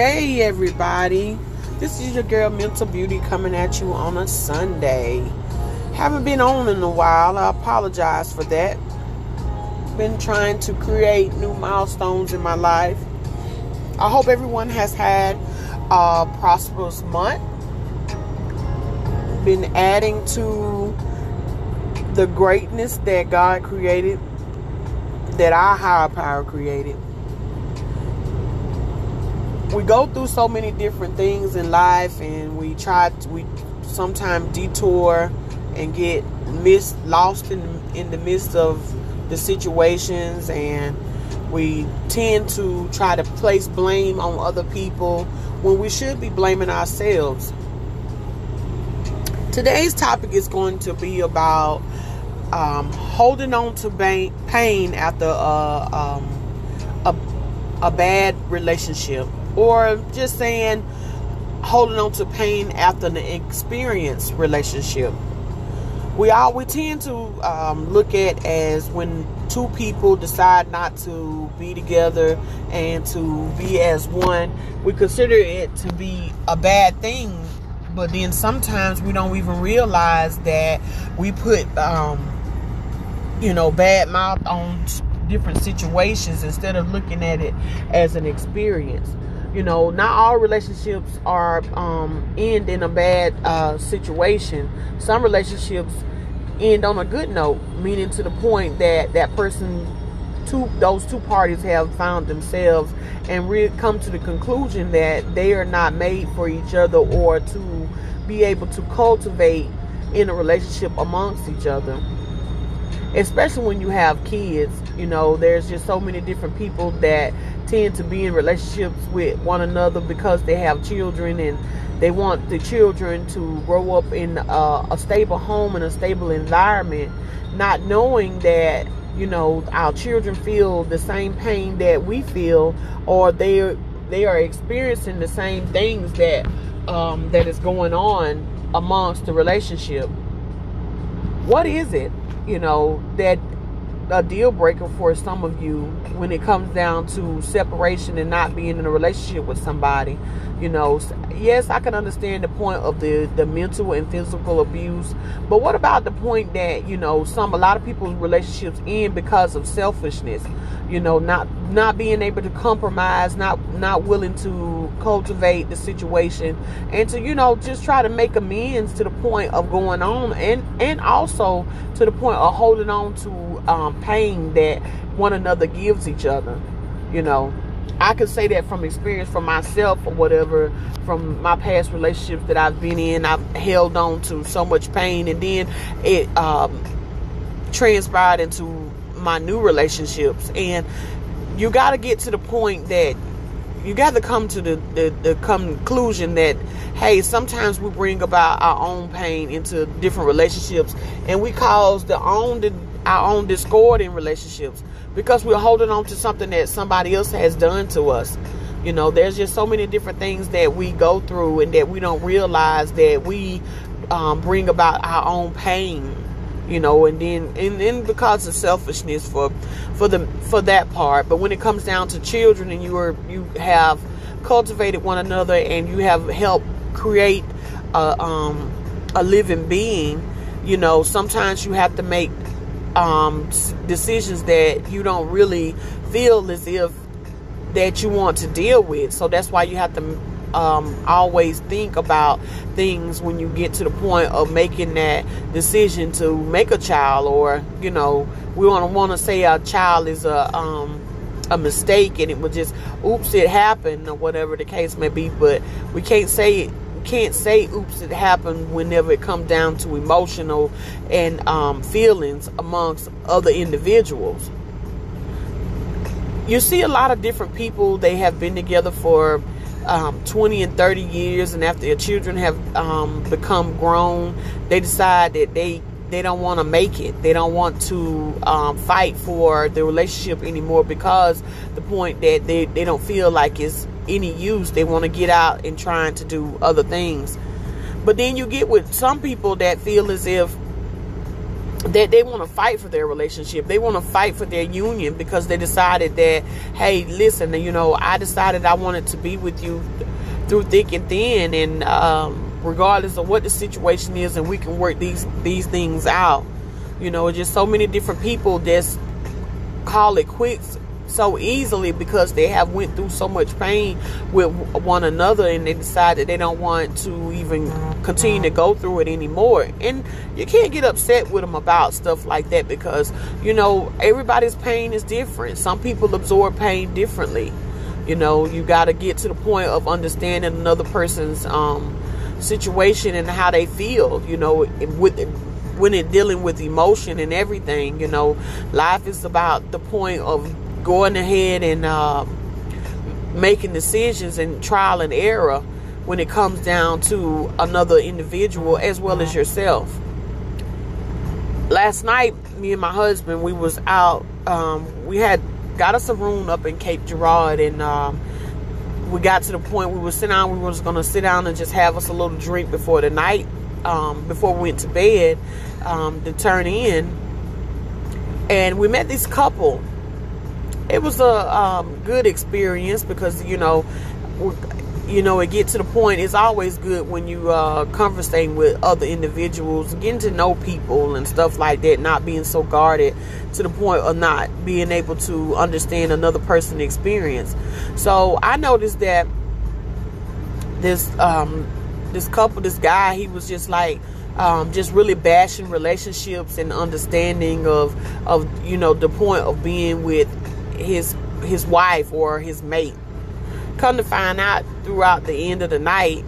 day, everybody. This is your girl Mental Beauty coming at you on a Sunday. Haven't been on in a while. I apologize for that. Been trying to create new milestones in my life. I hope everyone has had a prosperous month. Been adding to the greatness that God created, that our higher power created we go through so many different things in life and we try to, we sometimes detour and get missed lost in in the midst of the situations and we tend to try to place blame on other people when we should be blaming ourselves. Today's topic is going to be about um, holding on to pain after a, um, a, a bad relationship or just saying holding on to pain after an experienced relationship. We all we tend to um, look at as when two people decide not to be together and to be as one. We consider it to be a bad thing, but then sometimes we don't even realize that we put, um, you know, bad mouth on different situations instead of looking at it as an experience you know not all relationships are um, end in a bad uh, situation. Some relationships end on a good note meaning to the point that that person two those two parties have found themselves and re- come to the conclusion that they are not made for each other or to be able to cultivate in a relationship amongst each other. Especially when you have kids you know there's just so many different people that tend to be in relationships with one another because they have children and they want the children to grow up in a, a stable home and a stable environment, not knowing that you know our children feel the same pain that we feel, or they they are experiencing the same things that um, that is going on amongst the relationship. What is it, you know, that a deal breaker for some of you when it comes down to separation and not being in a relationship with somebody. You know, yes, I can understand the point of the the mental and physical abuse, but what about the point that you know some a lot of people's relationships end because of selfishness? You know, not not being able to compromise, not not willing to cultivate the situation, and to you know just try to make amends to the point of going on, and and also to the point of holding on to um, pain that one another gives each other. You know, I can say that from experience from myself or whatever, from my past relationships that I've been in. I've held on to so much pain, and then it um, transpired into my new relationships. And you got to get to the point that you got to come to the, the, the, conclusion that hey sometimes we bring about our own pain into different relationships and we cause the own our own discord in relationships because we're holding on to something that somebody else has done to us. You know, there's just so many different things that we go through and that we don't realize that we um, bring about our own pain. You know, and then and then because of selfishness for for the for that part. But when it comes down to children and you are you have cultivated one another and you have helped create a um, a living being, you know, sometimes you have to make um, decisions that you don't really feel as if that you want to deal with. So that's why you have to um, always think about things when you get to the point of making that decision to make a child, or you know, we want to want to say a child is a um, a mistake and it was just oops it happened or whatever the case may be. But we can't say it can't say oops it happened whenever it comes down to emotional and um, feelings amongst other individuals. You see a lot of different people they have been together for um, 20 and 30 years and after their children have um, become grown they decide that they they don't want to make it. They don't want to um, fight for the relationship anymore because the point that they, they don't feel like it's any use. They want to get out and trying to do other things. But then you get with some people that feel as if that they want to fight for their relationship. They want to fight for their union because they decided that, hey, listen, you know, I decided I wanted to be with you through thick and thin, and um, regardless of what the situation is, and we can work these these things out. You know, just so many different people just call it quits so easily because they have went through so much pain with one another and they decide that they don't want to even continue to go through it anymore. And you can't get upset with them about stuff like that because you know everybody's pain is different. Some people absorb pain differently. You know you got to get to the point of understanding another person's um, situation and how they feel you know with when it dealing with emotion and everything you know. Life is about the point of going ahead and uh, making decisions and trial and error when it comes down to another individual as well as yourself last night me and my husband we was out um, we had got us a room up in cape girardeau and um, we got to the point we were sitting down we were just going to sit down and just have us a little drink before the night um, before we went to bed um, to turn in, and we met this couple. It was a um, good experience because you know, you know, it get to the point. It's always good when you uh, with other individuals, getting to know people and stuff like that. Not being so guarded to the point of not being able to understand another person's experience. So I noticed that this um, this couple, this guy, he was just like um, just really bashing relationships and understanding of of you know the point of being with his his wife or his mate. Come to find out throughout the end of the night,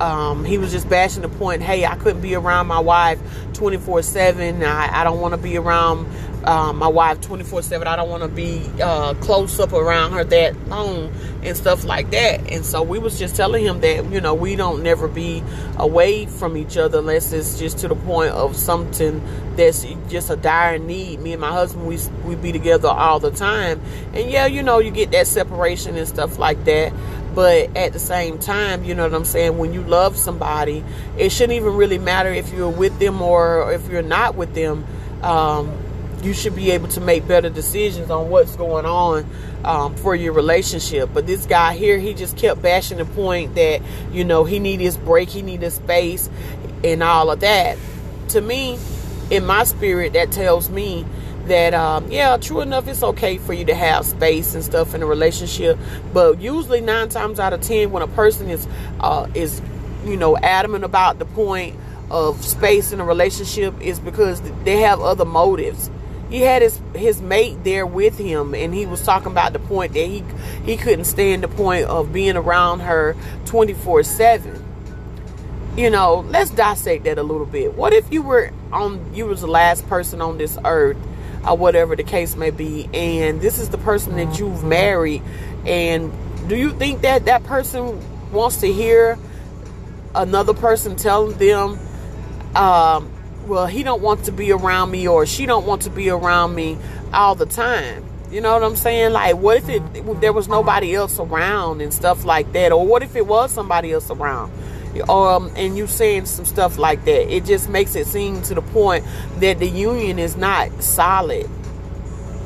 um, he was just bashing the point. Hey, I couldn't be around my wife twenty four seven. I don't want to be around um, my wife 24 7. I don't want to be uh, close up around her that long and stuff like that. And so we was just telling him that, you know, we don't never be away from each other unless it's just to the point of something that's just a dire need. Me and my husband, we, we be together all the time. And yeah, you know, you get that separation and stuff like that. But at the same time, you know what I'm saying? When you love somebody, it shouldn't even really matter if you're with them or if you're not with them. Um, you should be able to make better decisions on what's going on um, for your relationship. But this guy here, he just kept bashing the point that, you know, he needed his break, he needed his space, and all of that. To me, in my spirit, that tells me that, um, yeah, true enough, it's okay for you to have space and stuff in a relationship. But usually, nine times out of ten, when a person is, uh, is, you know, adamant about the point of space in a relationship, is because they have other motives he had his his mate there with him and he was talking about the point that he he couldn't stand the point of being around her 24/7 you know let's dissect that a little bit. What if you were on you was the last person on this earth or whatever the case may be and this is the person that you've married and do you think that that person wants to hear another person telling them um, well he don't want to be around me or she don't want to be around me all the time. You know what i'm saying? Like what if it there was nobody else around and stuff like that? Or what if it was somebody else around? Um, and you saying some stuff like that. It just makes it seem to the point that the union is not solid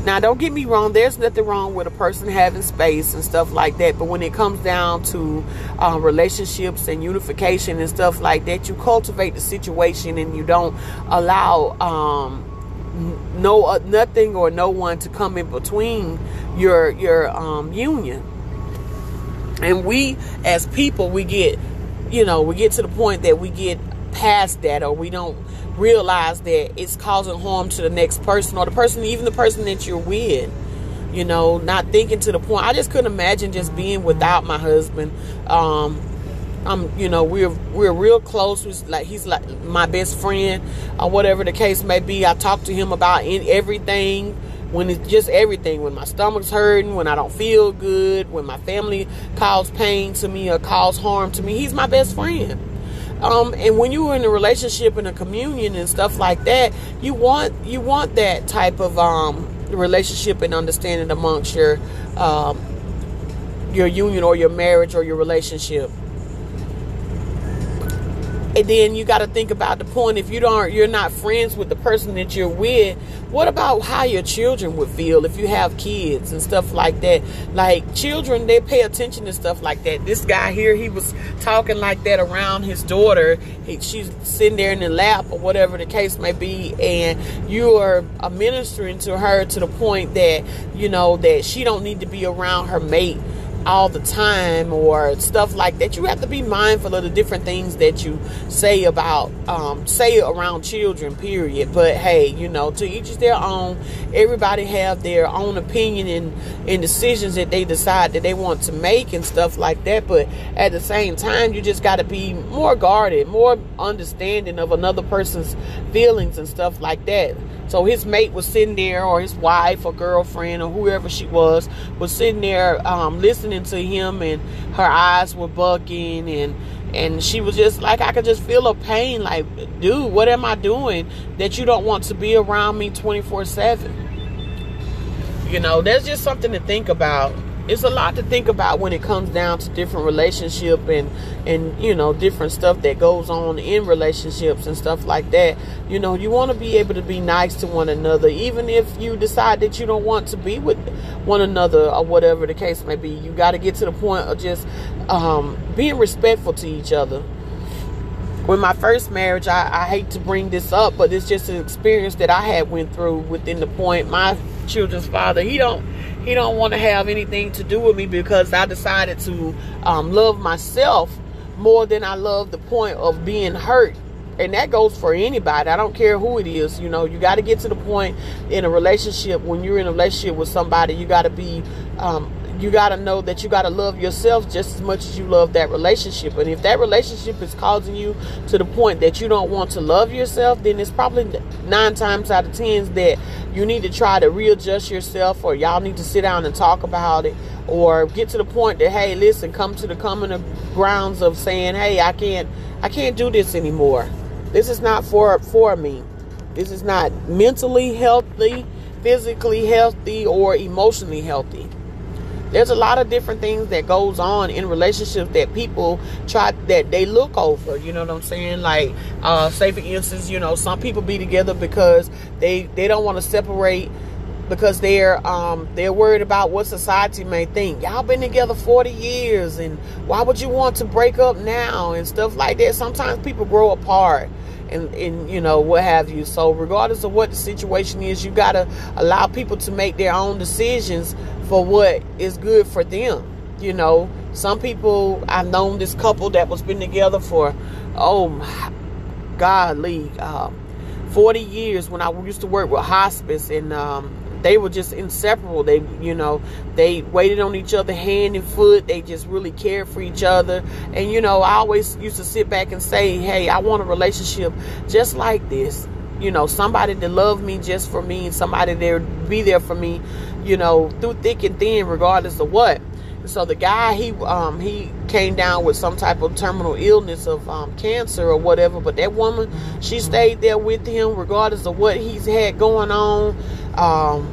now, don't get me wrong, there's nothing wrong with a person having space and stuff like that. But when it comes down to uh, relationships and unification and stuff like that, you cultivate the situation and you don't allow um, no uh, nothing or no one to come in between your your um, union. And we, as people, we get, you know, we get to the point that we get past that or we don't realize that it's causing harm to the next person or the person, even the person that you're with. You know, not thinking to the point. I just couldn't imagine just being without my husband. Um, I'm, you know, we're we're real close. We're like he's like my best friend, or whatever the case may be. I talk to him about in everything when it's just everything when my stomach's hurting when i don't feel good when my family cause pain to me or cause harm to me he's my best friend um, and when you are in a relationship and a communion and stuff like that, you want you want that type of um, relationship and understanding amongst your um, your union or your marriage or your relationship. And then you got to think about the point if you don't you're not friends with the person that you're with what about how your children would feel if you have kids and stuff like that? Like children they pay attention to stuff like that. This guy here he was talking like that around his daughter. He, she's sitting there in the lap or whatever the case may be and you are ministering to her to the point that you know that she don't need to be around her mate all the time or stuff like that. You have to be mindful of the different things that you say about, um, say around children, period. But hey, you know, to each is their own. Everybody have their own opinion and, and decisions that they decide that they want to make and stuff like that. But at the same time, you just got to be more guarded, more understanding of another person's feelings and stuff like that. So his mate was sitting there, or his wife or girlfriend or whoever she was, was sitting there um, listening to him, and her eyes were bugging, and and she was just like, I could just feel a pain. Like, dude, what am I doing that you don't want to be around me twenty four seven? You know, that's just something to think about it's a lot to think about when it comes down to different relationship and and you know different stuff that goes on in relationships and stuff like that. You know you want to be able to be nice to one another even if you decide that you don't want to be with one another or whatever the case may be. You got to get to the point of just um, being respectful to each other. With my first marriage I, I hate to bring this up but it's just an experience that i had went through within the point my children's father he don't he don't want to have anything to do with me because I decided to um, love myself more than I love the point of being hurt. And that goes for anybody. I don't care who it is. You know, you got to get to the point in a relationship when you're in a relationship with somebody. You got to be um, you got to know that you got to love yourself just as much as you love that relationship. And if that relationship is causing you to the point that you don't want to love yourself, then it's probably nine times out of ten that you need to try to readjust yourself, or y'all need to sit down and talk about it, or get to the point that hey, listen, come to the common grounds of saying, hey, I can't, I can't do this anymore. This is not for for me. This is not mentally healthy, physically healthy, or emotionally healthy there's a lot of different things that goes on in relationships that people try that they look over you know what i'm saying? Like uh say for instance you know some people be together because they they don't want to separate because they're um they're worried about what society may think. Y'all been together 40 years and why would you want to break up now and stuff like that? Sometimes people grow apart and, and you know what have you. So regardless of what the situation is you got to allow people to make their own decisions for what is good for them you know. Some people i've known this couple that was been together for oh my godly um, 40 years when i used to work with hospice and um, they were just inseparable. They, you know, they waited on each other hand and foot. They just really cared for each other. And, you know, I always used to sit back and say, hey, I want a relationship just like this. You know, somebody to love me just for me and somebody there be there for me, you know, through thick and thin, regardless of what. So the guy he um he came down with some type of terminal illness of um, cancer or whatever, but that woman she stayed there with him regardless of what he's had going on um,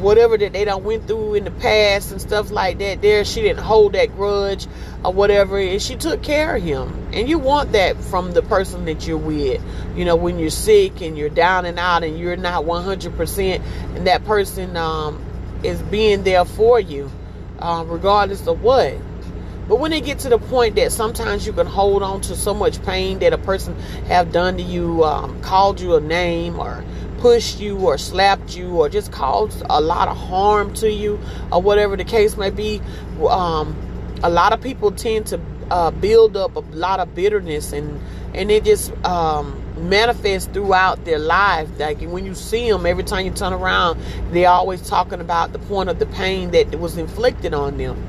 whatever that they don't went through in the past and stuff like that there she didn't hold that grudge or whatever and she took care of him. And you want that from the person that you're with. You know when you're sick and you're down and out and you're not 100% and that person um, is being there for you uh, regardless of what. But when they get to the point that sometimes you can hold on to so much pain that a person have done to you um, called you a name or pushed you or slapped you or just caused a lot of harm to you or whatever the case may be, um, a lot of people tend to uh, build up a lot of bitterness and and it just um, manifests throughout their life. Like when you see them, every time you turn around, they're always talking about the point of the pain that was inflicted on them.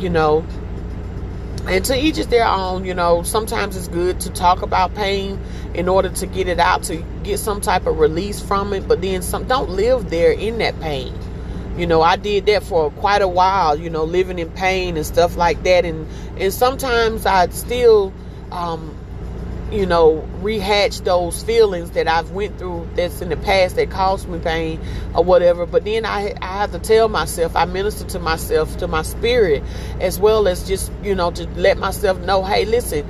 You know, and to each is their own you know. Sometimes it's good to talk about pain in order to get it out to get some type of release from it but then some don't live there in that pain. You know i did that for quite a while you know living in pain and stuff like that. And and sometimes i still um you know, rehatch those feelings that I've went through that's in the past that caused me pain or whatever. But then I I have to tell myself, I minister to myself, to my spirit, as well as just, you know, to let myself know, hey, listen,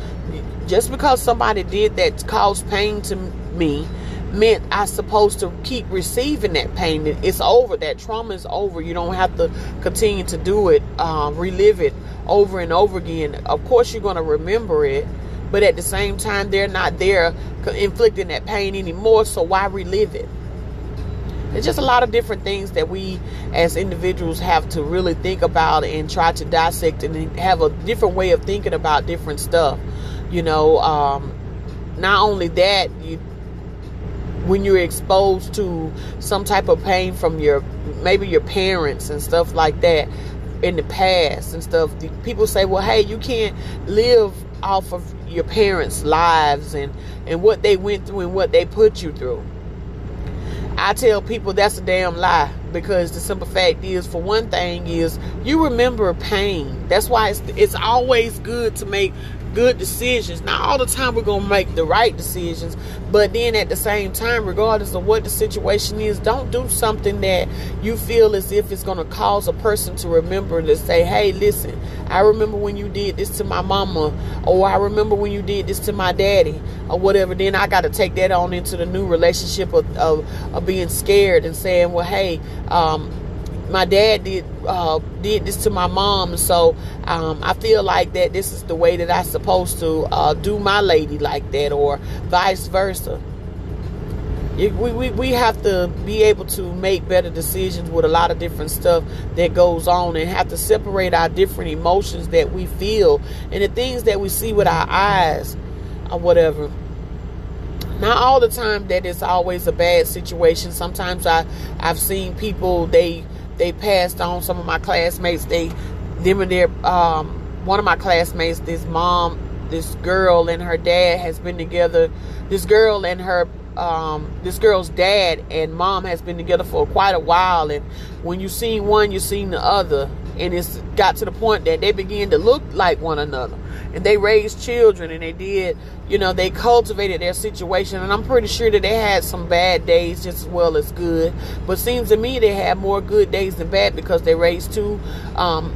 just because somebody did that caused pain to me meant I supposed to keep receiving that pain. It's over. That trauma is over. You don't have to continue to do it, uh, relive it over and over again. Of course, you're going to remember it, but at the same time, they're not there inflicting that pain anymore. So why relive it? There's just a lot of different things that we as individuals have to really think about and try to dissect and have a different way of thinking about different stuff. You know, um, not only that, you when you're exposed to some type of pain from your maybe your parents and stuff like that in the past and stuff people say well hey you can't live off of your parents lives and and what they went through and what they put you through I tell people that's a damn lie because the simple fact is, for one thing, is you remember pain. That's why it's it's always good to make good decisions. Not all the time we're going to make the right decisions, but then at the same time, regardless of what the situation is, don't do something that you feel as if it's going to cause a person to remember to say, hey, listen, I remember when you did this to my mama, or I remember when you did this to my daddy, or whatever. Then I got to take that on into the new relationship of, of, of being scared and saying, well, hey, um, my dad did uh, did this to my mom, so um, I feel like that this is the way that I'm supposed to uh, do my lady like that, or vice versa. we, we, we have to be able to make better decisions with a lot of different stuff that goes on and have to separate our different emotions that we feel and the things that we see with our eyes or whatever. Not all the time that it's always a bad situation. Sometimes i i've seen people they they passed on some of my classmates. They, them and their, um, one of my classmates, this mom, this girl and her dad has been together. This girl and her, um, this girl's dad and mom has been together for quite a while. And when you seen one, you seen the other. And it's got to the point that they begin to look like one another and they raised children and they did, you know, they cultivated their situation. And I'm pretty sure that they had some bad days just as well as good. But seems to me they had more good days than bad because they raised two um,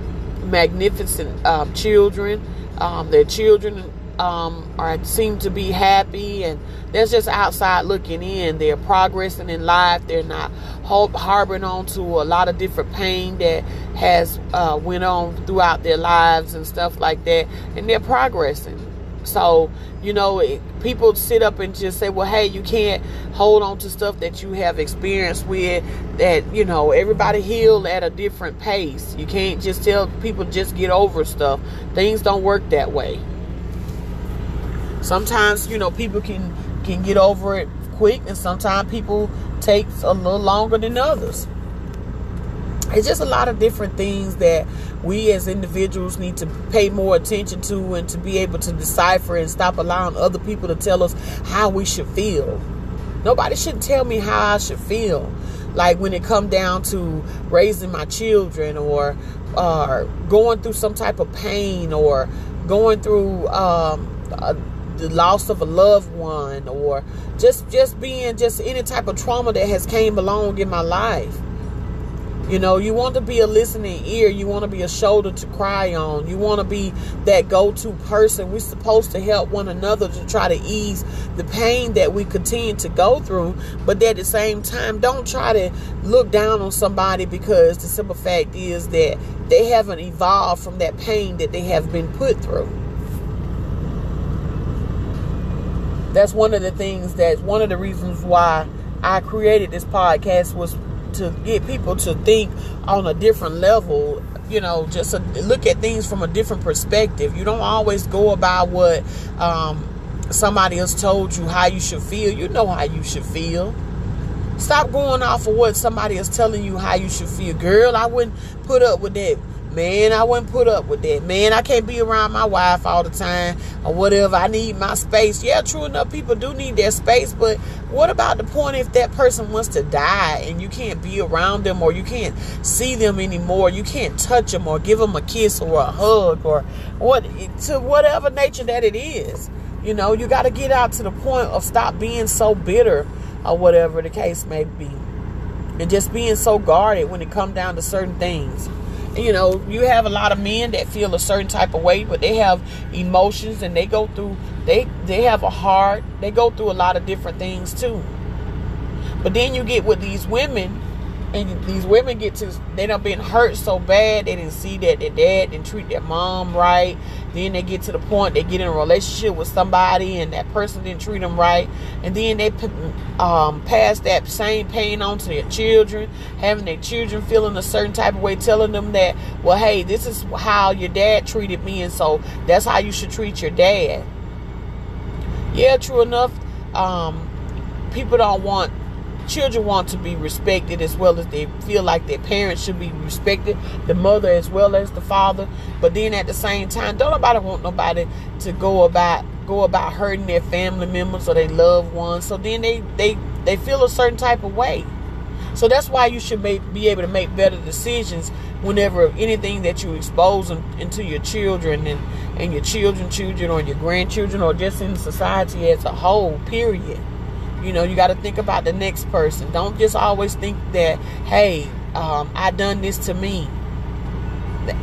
magnificent um, children. Um, their children um, are seem to be happy, and they're just outside looking in. They're progressing in life. They're not harboring on to a lot of different pain that has uh, went on throughout their lives and stuff like that, and they're progressing. So you know, it, people sit up and just say, "Well, hey, you can't hold on to stuff that you have experienced with. That you know, everybody heal at a different pace. You can't just tell people just get over stuff. Things don't work that way." Sometimes, you know, people can can get over it quick, and sometimes people take a little longer than others. It's just a lot of different things that we as individuals need to pay more attention to and to be able to decipher and stop allowing other people to tell us how we should feel. Nobody should tell me how I should feel. Like when it come down to raising my children or uh, going through some type of pain or going through um, the loss of a loved one or just just being just any type of trauma that has came along in my life. You know you want to be a listening ear. You want to be a shoulder to cry on. You want to be that go-to person. We're supposed to help one another to try to ease the pain that we continue to go through. But at the same time don't try to look down on somebody because the simple fact is that they haven't evolved from that pain that they have been put through that's one of the things that one of the reasons why I created this podcast was to get people to think on a different level you know just a, look at things from a different perspective. You don't always go about what um, somebody else told you how you should feel. You know how you should feel. Stop going off of what somebody is telling you how you should feel. Girl i wouldn't put up with that Man, I wouldn't put up with that. Man, I can't be around my wife all the time or whatever. I need my space. Yeah, true enough, people do need their space, but what about the point if that person wants to die and you can't be around them or you can't see them anymore? You can't touch them or give them a kiss or a hug or what to whatever nature that it is. You know, you got to get out to the point of stop being so bitter or whatever the case may be. And just being so guarded when it comes down to certain things you know, you have a lot of men that feel a certain type of way, but they have emotions and they go through they they have a heart. They go through a lot of different things too. But then you get with these women and these women get to they done been hurt so bad they didn't see that their dad didn't treat their mom right. Then they get to the point they get in a relationship with somebody and that person didn't treat them right. And then they um, pass that same pain on to their children having their children feeling a certain type of way telling them that well hey this is how your dad treated me and so that's how you should treat your dad. Yeah true enough um, people don't want children want to be respected as well as they feel like their parents should be respected, the mother as well as the father. But then at the same time, don't nobody want nobody to go about go about hurting their family members or their loved ones. So then they they they feel a certain type of way. So that's why you should make, be able to make better decisions whenever anything that you expose into your children and, and your children, children, or your grandchildren, or just in society as a whole, period. You know, you got to think about the next person. Don't just always think that, hey, um, I done this to me.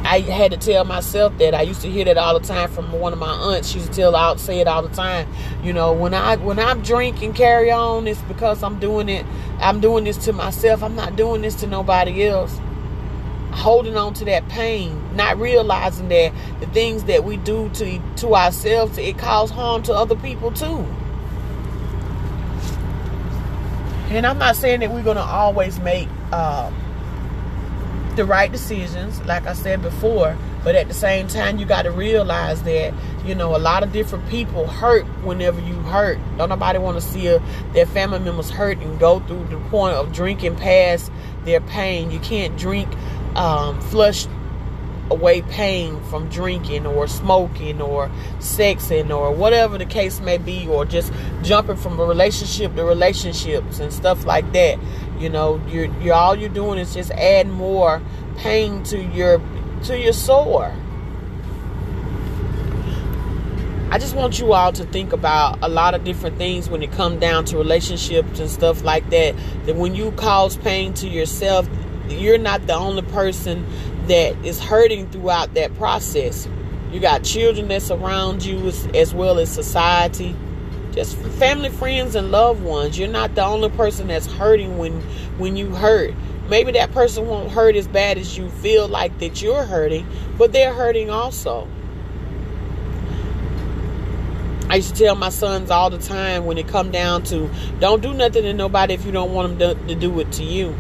I had to tell myself that. I used to hear that all the time from one of my aunts. She used to tell out say it all the time. You know, when I when I'm drinking carry on, it's because I'm doing it. I'm doing this to myself. I'm not doing this to nobody else. Holding on to that pain, not realizing that the things that we do to to ourselves, it cause harm to other people too. And I'm not saying that we're going to always make uh, the right decisions, like I said before, but at the same time, you got to realize that, you know, a lot of different people hurt whenever you hurt. Don't nobody want to see a, their family members hurt and go through the point of drinking past their pain. You can't drink um, flush away pain from drinking or smoking or sexing or whatever the case may be or just jumping from a relationship to relationships and stuff like that you know you're, you're all you're doing is just add more pain to your to your sore I just want you all to think about a lot of different things when it comes down to relationships and stuff like that. That when you cause pain to yourself, you're not the only person that is hurting throughout that process. You got children that surround you as, as well as society, just family, friends, and loved ones. You're not the only person that's hurting when when you hurt. Maybe that person won't hurt as bad as you feel like that you're hurting, but they're hurting also. I used to tell my sons all the time when it come down to don't do nothing to nobody if you don't want them to, to do it to you.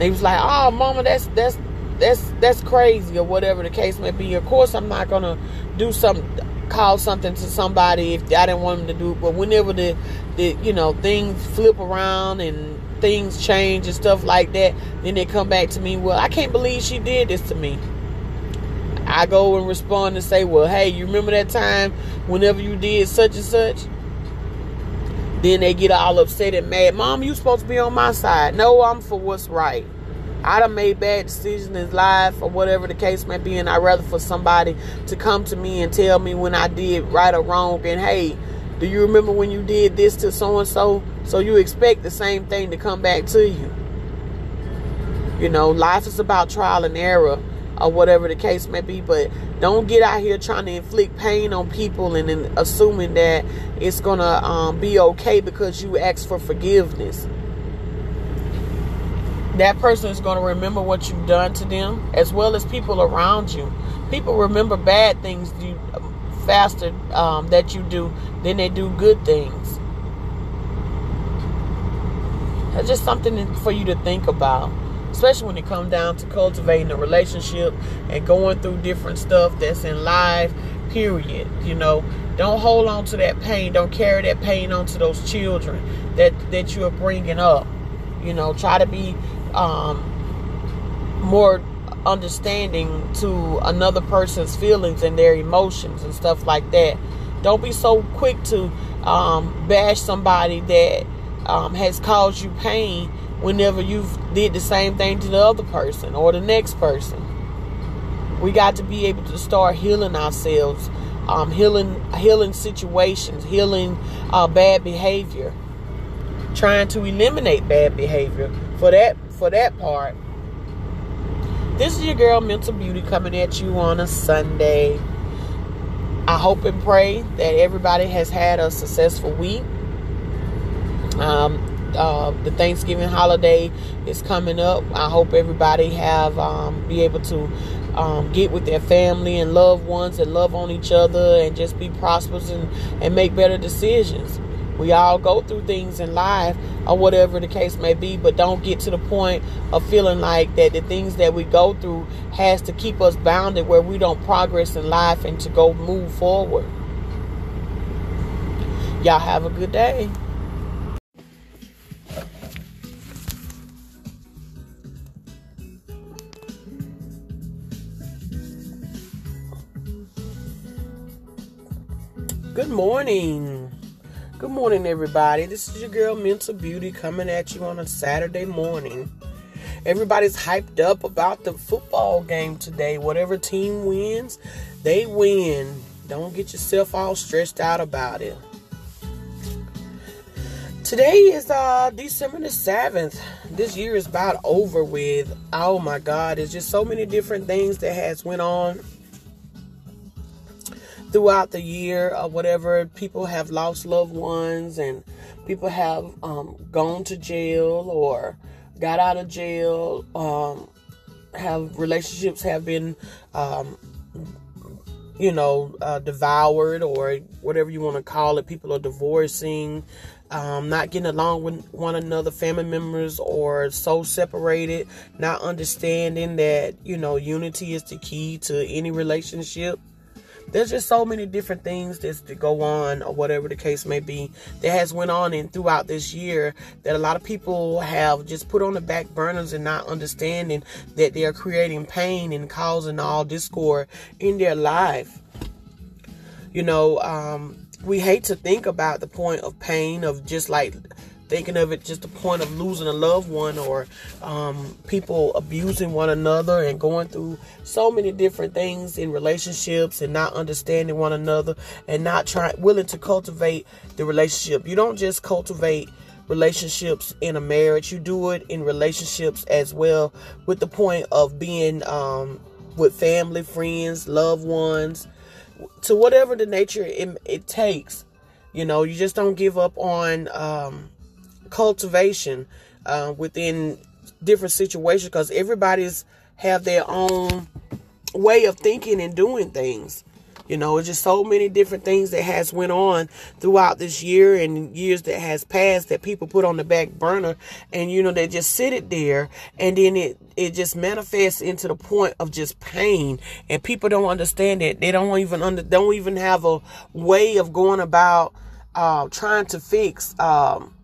They was like, "Oh, mama, that's that's that's that's crazy," or whatever the case may be. Of course, I'm not gonna do something, call something to somebody if I didn't want them to do. It. But whenever the the you know things flip around and things change and stuff like that, then they come back to me. Well, I can't believe she did this to me. I go and respond and say, "Well, hey, you remember that time whenever you did such and such?" Then they get all upset and mad. Mom, you supposed to be on my side. No, I'm for what's right. I done made bad decisions in life or whatever the case may be, and I'd rather for somebody to come to me and tell me when I did right or wrong. And hey, do you remember when you did this to so and so? So you expect the same thing to come back to you. You know, life is about trial and error or whatever the case may be. But don't get out here trying to inflict pain on people and then assuming that it's gonna um, be okay because you ask for forgiveness. That person is gonna remember what you've done to them, as well as people around you. People remember bad things you faster um, that you do than they do good things. That's just something for you to think about especially when it comes down to cultivating a relationship and going through different stuff that's in life period you know. Don't hold on to that pain. Don't carry that pain onto those children that that you're bringing up you know. Try to be um, more understanding to another person's feelings and their emotions and stuff like that. Don't be so quick to um, bash somebody that um, has caused you pain whenever you've did the same thing to the other person or the next person. We got to be able to start healing ourselves, um, healing healing situations, healing uh, bad behavior, trying to eliminate bad behavior. For that for that part, This is your girl, Mental Beauty, coming at you on a Sunday. I hope and pray that everybody has had a successful week. Um, uh, the Thanksgiving holiday is coming up. I hope everybody have um, be able to um, get with their family and loved ones and love on each other and just be prosperous and, and make better decisions. We all go through things in life or whatever the case may be, but don't get to the point of feeling like that the things that we go through has to keep us bounded where we don't progress in life and to go move forward. Y'all have a good day. Good morning. Good morning, everybody. This is your girl, Mental Beauty, coming at you on a Saturday morning. Everybody's hyped up about the football game today. Whatever team wins, they win. Don't get yourself all stressed out about it. Today is uh December the 7th. This year is about over with. Oh my god, there's just so many different things that has went on throughout the year or whatever, people have lost loved ones and people have um, gone to jail or got out of jail. Um, have relationships have been, um, you know, uh, devoured or whatever you want to call it. People are divorcing. Um, not getting along with one another, family members, or so separated, not understanding that you know unity is the key to any relationship there's just so many different things that's to go on or whatever the case may be that has went on and throughout this year that a lot of people have just put on the back burners and not understanding that they are creating pain and causing all discord in their life. You know um, we hate to think about the point of pain of just like thinking of it just the point of losing a loved one or um, people abusing one another and going through so many different things in relationships and not understanding one another and not trying willing to cultivate the relationship. You don't just cultivate relationships in a marriage. You do it in relationships as well with the point of being um, with family friends loved ones to whatever the nature it, it takes. You know you just don't give up on um, cultivation uh, within different situations because everybody's have their own way of thinking and doing things. You know, it's just so many different things that has went on throughout this year and years that has passed that people put on the back burner and you know they just sit it there and then it it just manifests into the point of just pain and people don't understand it. They don't even under don't even have a way of going about uh, trying to fix um,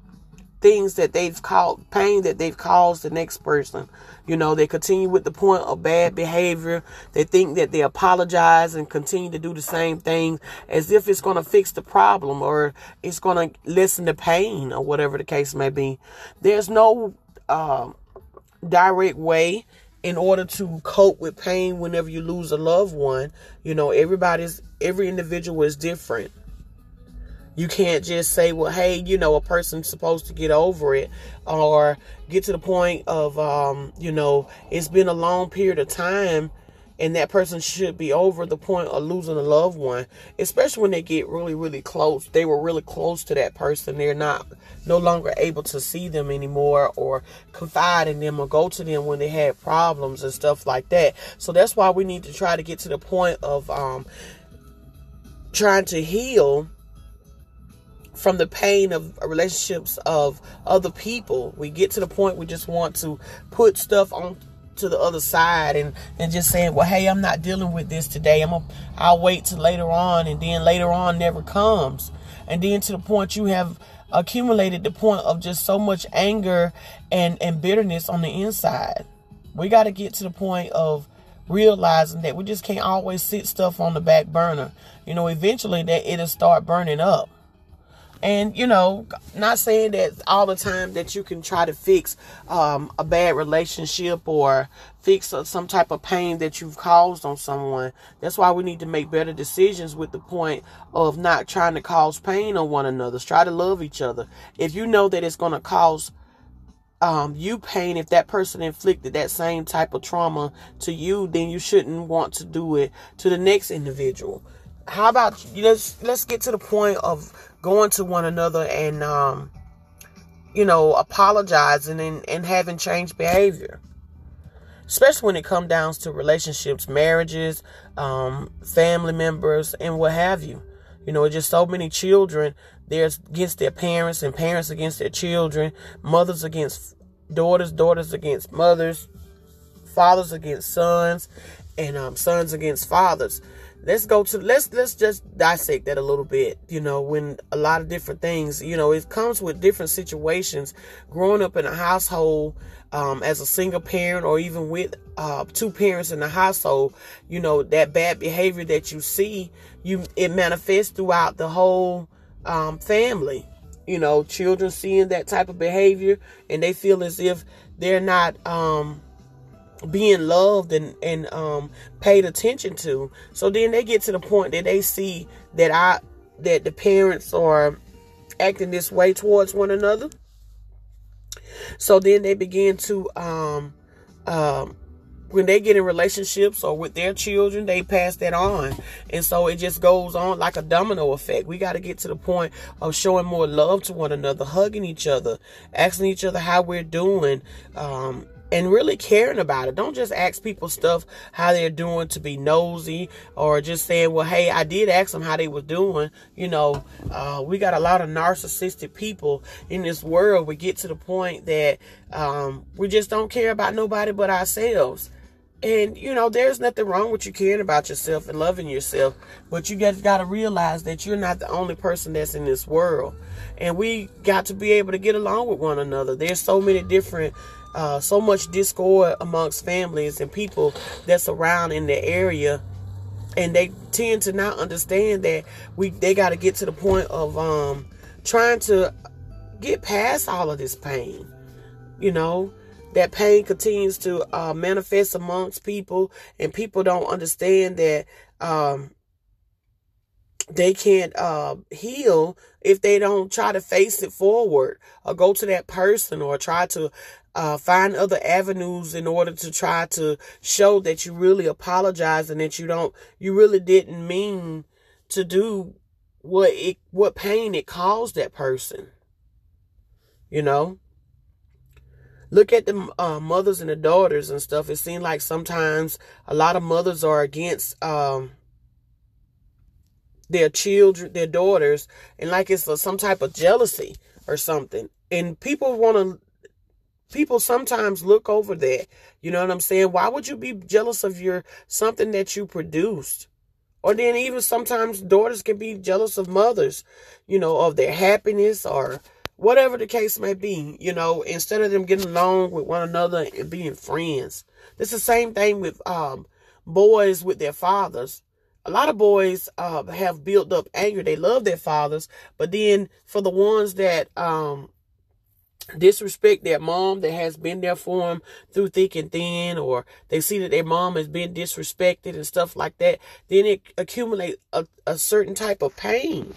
things that they've caused, pain that they've caused the next person. You know, they continue with the point of bad behavior. They think that they apologize and continue to do the same thing as if it's going to fix the problem or it's going to lessen the pain or whatever the case may be. There's no uh, direct way in order to cope with pain whenever you lose a loved one. You know, everybody's, every individual is different. You can't just say, well, hey, you know, a person's supposed to get over it or get to the point of, um, you know, it's been a long period of time and that person should be over the point of losing a loved one, especially when they get really, really close. They were really close to that person. They're not no longer able to see them anymore or confide in them or go to them when they had problems and stuff like that. So that's why we need to try to get to the point of um, trying to heal from the pain of relationships of other people. We get to the point we just want to put stuff on to the other side and and just saying, well, hey, I'm not dealing with this today. I'm a, I'll wait till later on, and then later on never comes, and then to the point you have accumulated the point of just so much anger and and bitterness on the inside. We got to get to the point of realizing that we just can't always sit stuff on the back burner. You know, eventually that it'll start burning up. And, you know, not saying that all the time that you can try to fix um, a bad relationship or fix some type of pain that you've caused on someone. That's why we need to make better decisions with the point of not trying to cause pain on one another. Try to love each other. If you know that it's going to cause um, you pain if that person inflicted that same type of trauma to you then you shouldn't want to do it to the next individual how about let's let's get to the point of going to one another and um, you know apologizing and, and having changed behavior especially when it comes down to relationships marriages um, family members and what have you you know just so many children there's against their parents and parents against their children, mothers against daughters, daughters against mothers, fathers against sons, and um, sons against fathers. Let's go to let's let's just dissect that a little bit. You know, when a lot of different things, you know, it comes with different situations. Growing up in a household um, as a single parent, or even with uh, two parents in the household, you know, that bad behavior that you see, you it manifests throughout the whole um, family. You know, children seeing that type of behavior and they feel as if they're not um, being loved and and um, paid attention to. So then they get to the point that they see that I that the parents are acting this way towards one another. So then they begin to um, um, when they get in relationships or with their children, they pass that on. And so it just goes on like a domino effect. We got to get to the point of showing more love to one another, hugging each other, asking each other how we're doing, um, and really caring about it. Don't just ask people stuff how they're doing to be nosy or just saying, well, hey, I did ask them how they were doing. You know, uh, we got a lot of narcissistic people in this world. We get to the point that um, we just don't care about nobody but ourselves. And you know, there's nothing wrong with you caring about yourself and loving yourself, but you guys got to realize that you're not the only person that's in this world, and we got to be able to get along with one another. There's so many different, uh, so much discord amongst families and people that's around in the area, and they tend to not understand that we they got to get to the point of um trying to get past all of this pain, you know that pain continues to uh, manifest amongst people, and people don't understand that um, they can't uh, heal if they don't try to face it forward or go to that person or try to uh, find other avenues in order to try to show that you really apologize and that you don't, you really didn't mean to do what it, what pain it caused that person. You know? look at the uh, mothers and the daughters and stuff. It seems like sometimes a lot of mothers are against um, their children, their daughters, and like it's a, some type of jealousy or something. And people want to, people sometimes look over that. You know what I'm saying? Why would you be jealous of your something that you produced? Or then even sometimes daughters can be jealous of mothers, you know, of their happiness or whatever the case may be, you know, instead of them getting along with one another and being friends. It's the same thing with um, boys with their fathers. A lot of boys uh, have built up anger. They love their fathers, but then for the ones that um, disrespect their mom that has been there for them through thick and thin, or they see that their mom has been disrespected and stuff like that, then it accumulates a, a certain type of pain.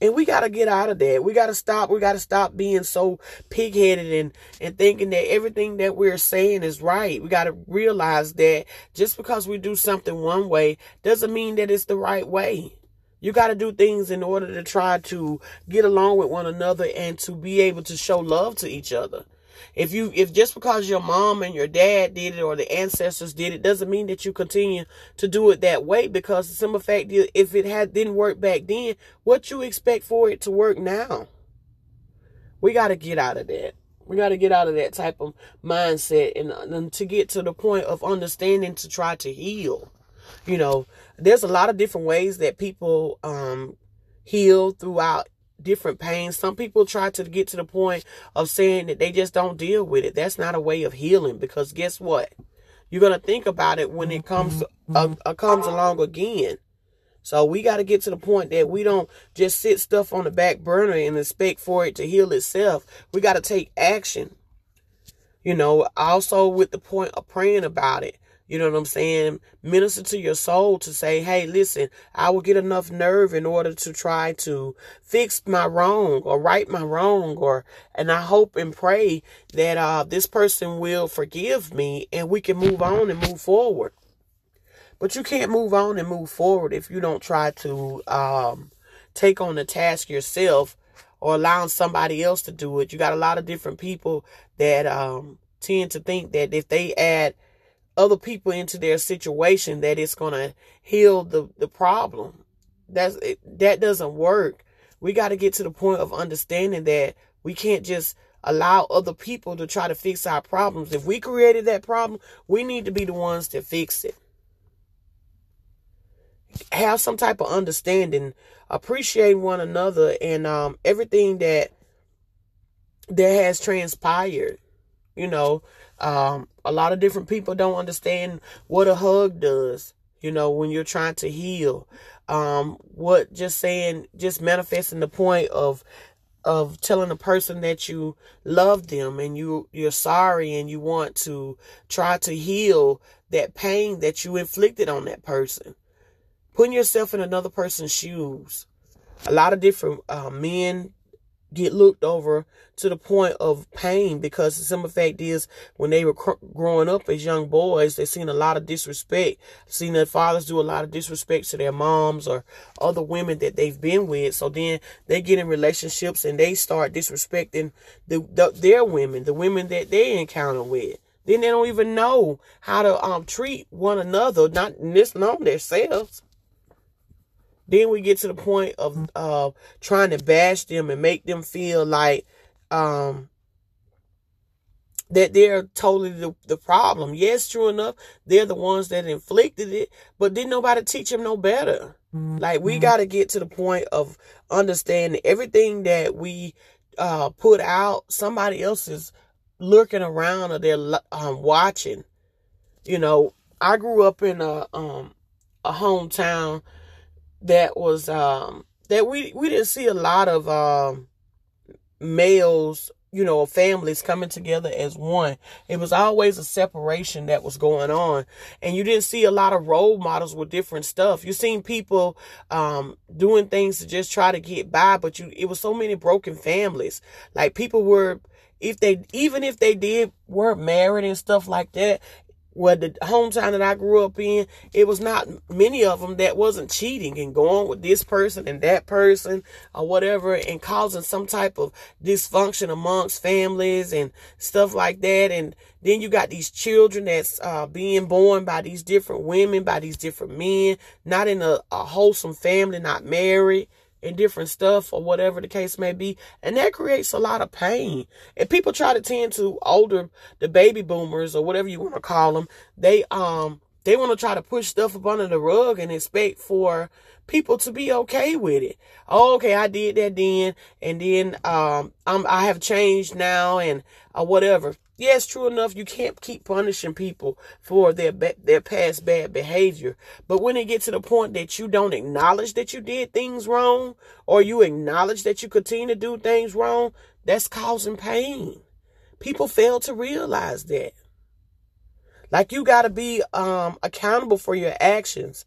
And we got to get out of that. We got to stop. We got to stop being so pig-headed and, and thinking that everything that we're saying is right. We got to realize that just because we do something one way doesn't mean that it's the right way. You got to do things in order to try to get along with one another and to be able to show love to each other. If you, if just because your mom and your dad did it or the ancestors did it, doesn't mean that you continue to do it that way. Because the simple fact is, if it had didn't work back then, what you expect for it to work now? We got to get out of that. We got to get out of that type of mindset and, and to get to the point of understanding to try to heal. You know, there's a lot of different ways that people um, heal throughout different pains. Some people try to get to the point of saying that they just don't deal with it. That's not a way of healing because guess what? You're gonna think about it when it comes uh, uh, comes along again. So we got to get to the point that we don't just sit stuff on the back burner and expect for it to heal itself. We got to take action. You know, also with the point of praying about it. You know what I'm saying? Minister to your soul to say, hey, listen, I will get enough nerve in order to try to fix my wrong or right my wrong or, and I hope and pray that, uh, this person will forgive me and we can move on and move forward. But you can't move on and move forward if you don't try to, um, take on the task yourself or allowing somebody else to do it. You got a lot of different people that, um, tend to think that if they add other people into their situation that it's going to heal the, the problem. That's it, that doesn't work. We got to get to the point of understanding that we can't just allow other people to try to fix our problems. If we created that problem, we need to be the ones to fix it. Have some type of understanding, appreciate one another and um, everything that that has transpired. You know, um, a lot of different people don't understand what a hug does, you know, when you're trying to heal. Um, what just saying, just manifesting the point of of telling a person that you love them and you you're sorry and you want to try to heal that pain that you inflicted on that person putting yourself in another person's shoes a lot of different uh, men get looked over to the point of pain because the simple fact is when they were cr- growing up as young boys they seen a lot of disrespect. Seen their fathers do a lot of disrespect to their moms or other women that they've been with. So then they get in relationships and they start disrespecting the, the their women the women that they encounter with. Then they don't even know how to um treat one another not this known themselves then we get to the point of uh, trying to bash them and make them feel like um, that they're totally the, the problem. Yes, true enough, they're the ones that inflicted it, but didn't nobody teach them no better. Like we mm-hmm. got to get to the point of understanding everything that we uh, put out. Somebody else is lurking around or they're um, watching. You know, I grew up in a um, a hometown that was um that we we didn't see a lot of um males you know families coming together as one. It was always a separation that was going on. And you didn't see a lot of role models with different stuff. You seen people um doing things to just try to get by but you it was so many broken families. Like people were if they even if they did were married and stuff like that well, the hometown that I grew up in, it was not many of them that wasn't cheating and going with this person and that person or whatever and causing some type of dysfunction amongst families and stuff like that. And then you got these children that's uh, being born by these different women, by these different men, not in a, a wholesome family, not married and different stuff or whatever the case may be. And that creates a lot of pain. And people try to tend to older, the baby boomers or whatever you want to call them. They, um, they want to try to push stuff up under the rug and expect for people to be okay with it. Oh, okay, I did that then, and then um, I'm I have changed now, and uh, whatever. Yes, true enough, you can't keep punishing people for their their past bad behavior. But when it gets to the point that you don't acknowledge that you did things wrong, or you acknowledge that you continue to do things wrong, that's causing pain. People fail to realize that. Like you got to be um, accountable for your actions.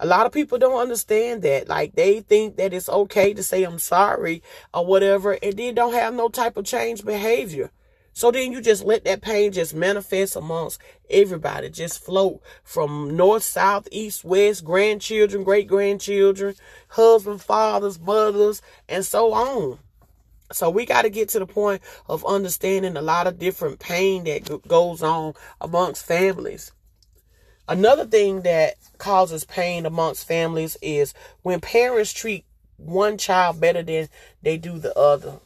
A lot of people don't understand that. Like they think that it's okay to say I'm sorry or whatever, and then don't have no type of change behavior. So then you just let that pain just manifest amongst everybody, just float from north, south, east, west, grandchildren, great grandchildren, husband, fathers, mothers, and so on. So we got to get to the point of understanding a lot of different pain that goes on amongst families. Another thing that causes pain amongst families is when parents treat one child better than they do the other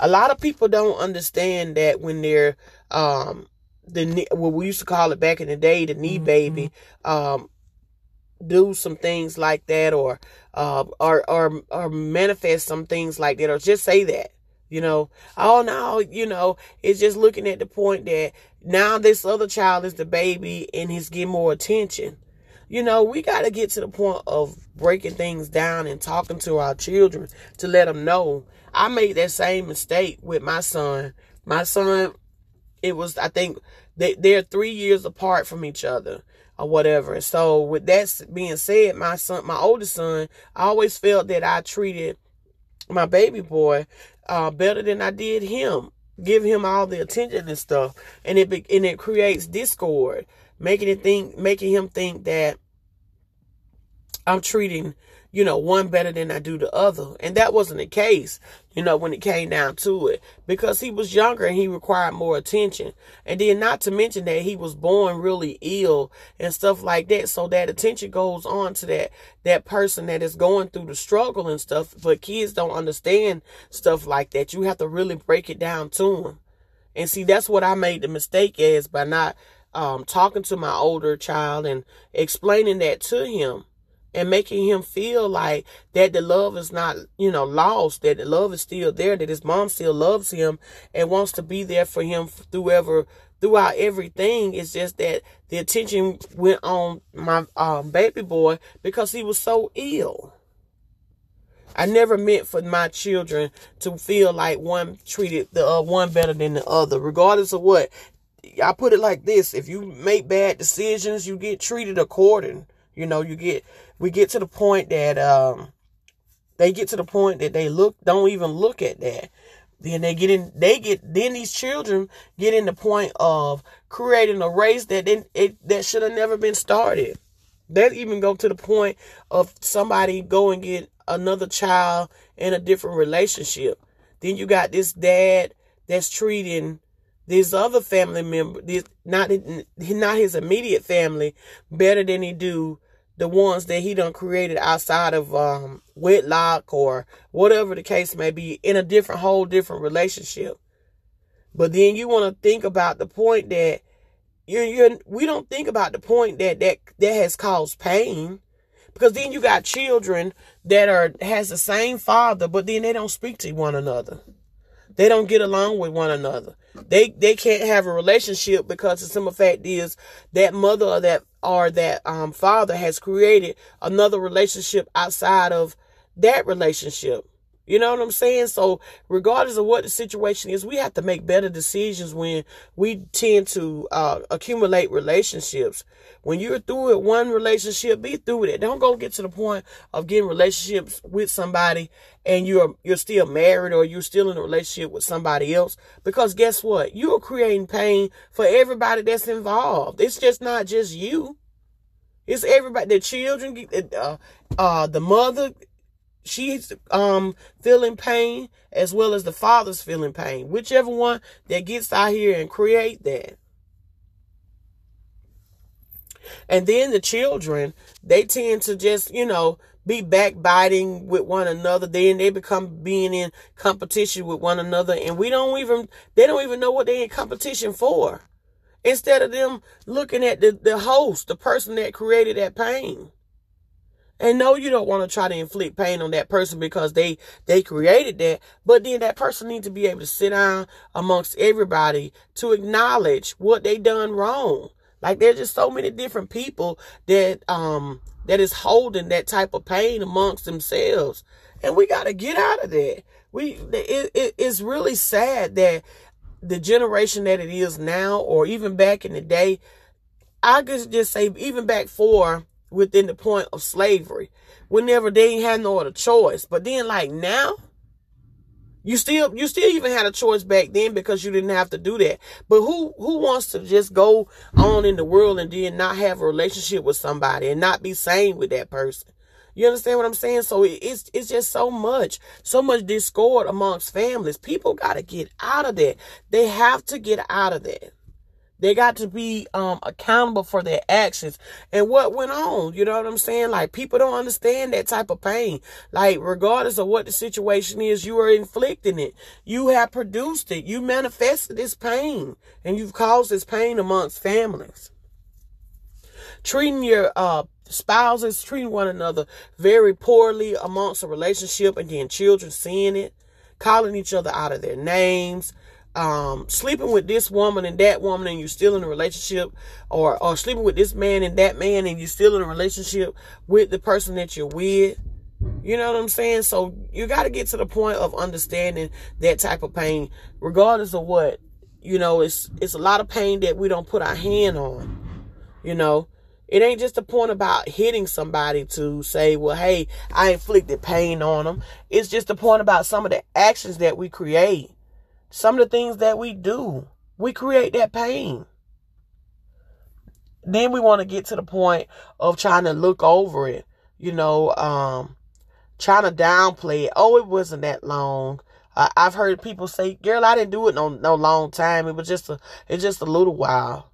a lot of people don't understand that when they're um the what we used to call it back in the day the knee mm-hmm. baby um do some things like that or uh or or or manifest some things like that or just say that you know oh no you know it's just looking at the point that now this other child is the baby and he's getting more attention you know, we got to get to the point of breaking things down and talking to our children to let them know. I made that same mistake with my son. My son, it was, I think, they they're three years apart from each other or whatever. So with that being said, my son, my oldest son, I always felt that I treated my baby boy uh, better than I did him. Give him all the attention and stuff, and it and it creates discord, making it think, making him think that I'm treating you know, one better than I do the other. And that wasn't the case, you know, when it came down to it. Because he was younger and he required more attention. And then not to mention that he was born really ill and stuff like that. So that attention goes on to that that person that is going through the struggle and stuff. But kids don't understand stuff like that. You have to really break it down to them. And see, that's what I made the mistake as by not um, talking to my older child and explaining that to him and making him feel like that the love is not, you know, lost, that the love is still there, that his mom still loves him and wants to be there for him through ever, throughout everything. It's just that the attention went on my um, baby boy because he was so ill. I never meant for my children to feel like one treated the uh, one better than the other, regardless of what. I put it like this: if you make bad decisions, you get treated according. You know, you get we get to the point that um they get to the point that they look don't even look at that. Then they get in they get then these children get in the point of creating a race that then it that should have never been started. That even go to the point of somebody go and get another child in a different relationship. Then you got this dad that's treating this other family member, this not not his immediate family, better than he do the ones that he done created outside of um, wedlock or whatever the case may be in a different whole different relationship. But then you want to think about the point that you're, you're we don't think about the point that that that has caused pain because then you got children that are has the same father but then they don't speak to one another. They don't get along with one another. They they can't have a relationship because the simple fact is that mother or that or that um, father has created another relationship outside of that relationship. You know what I'm saying? So, regardless of what the situation is, we have to make better decisions when we tend to uh, accumulate relationships. When you're through with one relationship, be through with it. Don't go get to the point of getting relationships with somebody and you're you're still married or you're still in a relationship with somebody else. Because guess what? You're creating pain for everybody that's involved. It's just not just you. It's everybody. The children, uh, uh, the mother she's um feeling pain as well as the father's feeling pain. Whichever one that gets out here and create that. And then the children they tend to just you know be backbiting with one another. Then they become being in competition with one another. And we don't even they don't even know what they're in competition for. Instead of them looking at the, the host the person that created that pain and no, you don't want to try to inflict pain on that person because they they created that. But then that person needs to be able to sit down amongst everybody to acknowledge what they done wrong. Like there's just so many different people that um that is holding that type of pain amongst themselves, and we got to get out of that. We it, it, it's really sad that the generation that it is now, or even back in the day, I could just say even back for within the point of slavery whenever they had no other choice. But then like now, you still you still even had a choice back then because you didn't have to do that. But who who wants to just go on in the world and then not have a relationship with somebody and not be sane with that person? You understand what I'm saying? So it's it's just so much, so much discord amongst families. People got to get out of that. They have to get out of that. They got to be um, accountable for their actions and what went on. You know what I'm saying? Like people don't understand that type of pain. Like regardless of what the situation is, you are inflicting it. You have produced it. You manifested this pain and you've caused this pain amongst families. Treating your uh, spouses, treating one another very poorly amongst a relationship and then children seeing it, calling each other out of their names, um, sleeping with this woman and that woman and you're still in a relationship or, or sleeping with this man and that man and you're still in a relationship with the person that you're with. You know what I'm saying? So you got to get to the point of understanding that type of pain, regardless of what you know, it's it's a lot of pain that we don't put our hand on. You know, it ain't just a point about hitting somebody to say, well, hey, I inflicted pain on them. It's just a point about some of the actions that we create, some of the things that we do. We create that pain. Then we want to get to the point of trying to look over it, you know, um, trying to downplay it. Oh, it wasn't that long. Uh, I've heard people say, "Girl, I didn't do it no no long time. It was just a it's just a little while."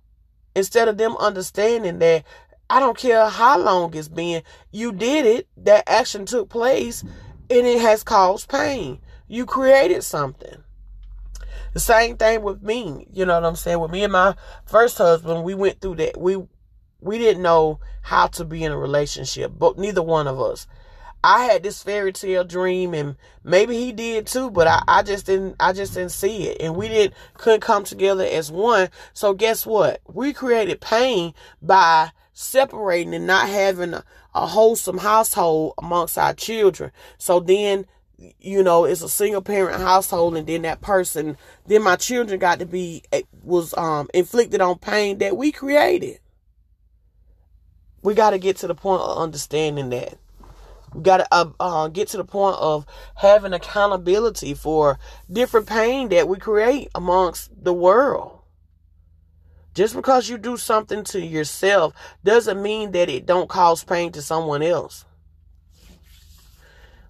Instead of them understanding that I don't care how long it's been, you did it. That action took place, and it has caused pain. You created something. The same thing with me. You know what I'm saying? With me and my first husband, we went through that. We we didn't know how to be in a relationship, but neither one of us. I had this fairy tale dream and maybe he did too, but I, I just didn't I just didn't see it. And we didn't couldn't come together as one. So guess what? We created pain by separating and not having a, a wholesome household amongst our children. So then you know, it's a single parent household and then that person, then my children got to be, eh, was um inflicted on pain that we created. We got to get to the point of understanding that. We got to uh, uh, get to the point of having accountability for different pain that we create amongst the world. Just because you do something to yourself doesn't mean that it don't cause pain to someone else.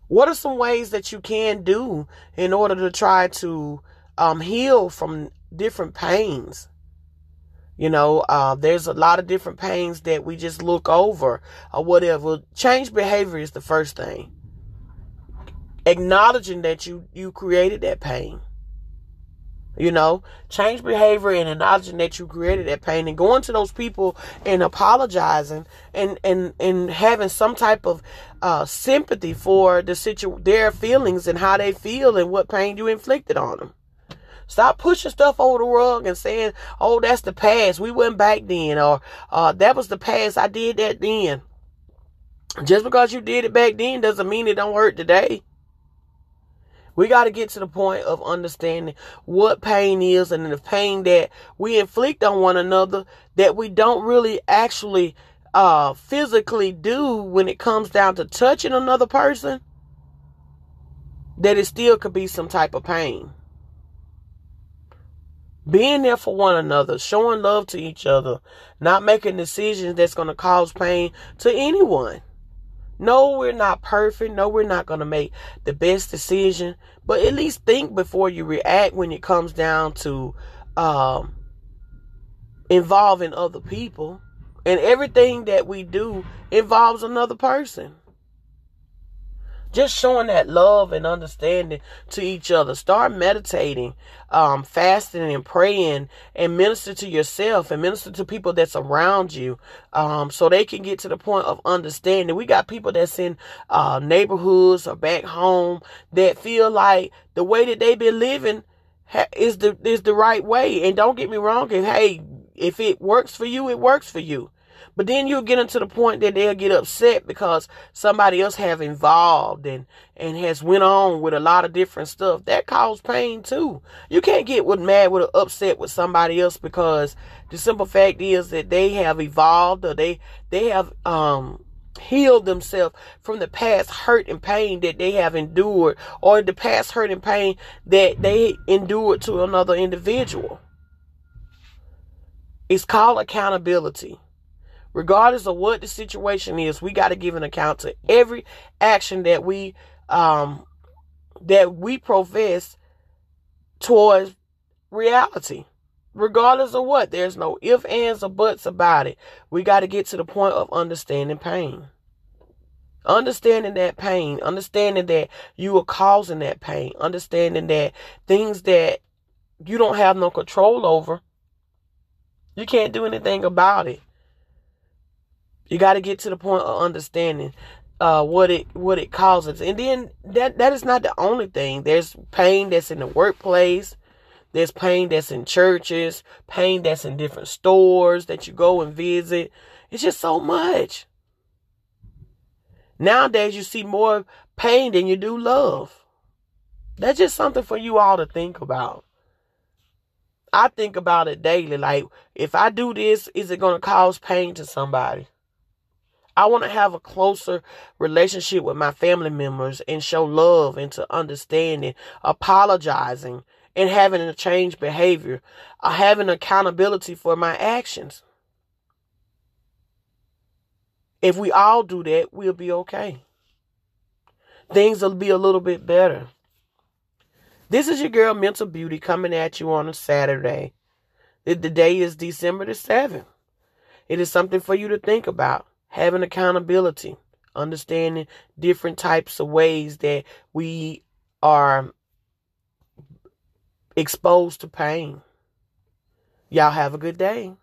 What are some ways that you can do in order to try to um, heal from different pains? You know, uh, there's a lot of different pains that we just look over or whatever. Change behavior is the first thing. Acknowledging that you you created that pain. You know, change behavior and acknowledging that you created that pain and going to those people and apologizing and and and having some type of uh, sympathy for the situ their feelings and how they feel and what pain you inflicted on them. Stop pushing stuff over the rug and saying, "Oh, that's the past. We went back then," or uh, "That was the past. I did that then." Just because you did it back then doesn't mean it don't hurt today. We got to get to the point of understanding what pain is and the pain that we inflict on one another that we don't really actually uh, physically do when it comes down to touching another person, that it still could be some type of pain being there for one another, showing love to each other, not making decisions that's going to cause pain to anyone. No, we're not perfect. No, we're not going to make the best decision, but at least think before you react when it comes down to um, involving other people. And everything that we do involves another person just showing that love and understanding to each other. Start meditating, um, fasting and praying, and minister to yourself and minister to people that's around you, um, so they can get to the point of understanding. We got people that's in uh, neighborhoods or back home that feel like the way that they've been living is the is the right way. And don't get me wrong, if hey, if it works for you, it works for you. But then you'll get into the point that they'll get upset because somebody else have involved and, and has went on with a lot of different stuff. That causes pain too. You can't get with mad with upset with somebody else because the simple fact is that they have evolved or they they have um healed themselves from the past hurt and pain that they have endured or the past hurt and pain that they endured to another individual. It's called accountability regardless of what the situation is, we got to give an account to every action that we um that we profess towards reality. Regardless of what, there's no if, ands, or buts about it. We got to get to the point of understanding pain. Understanding that pain, understanding that you are causing that pain, understanding that things that you don't have no control over, you can't do anything about it. You got to get to the point of understanding uh, what it what it causes, and then that that is not the only thing. There's pain that's in the workplace. There's pain that's in churches, pain that's in different stores that you go and visit. It's just so much. Nowadays, you see more pain than you do love. That's just something for you all to think about. I think about it daily. Like, if I do this, is it going to cause pain to somebody? I want to have a closer relationship with my family members and show love and to understanding, apologizing, and having a change behavior, uh, having accountability for my actions. If we all do that, we'll be okay. Things will be a little bit better. This is your girl Mental Beauty coming at you on a Saturday. The day is December the 7th. It is something for you to think about. Having accountability, understanding different types of ways that we are exposed to pain. Y'all have a good day.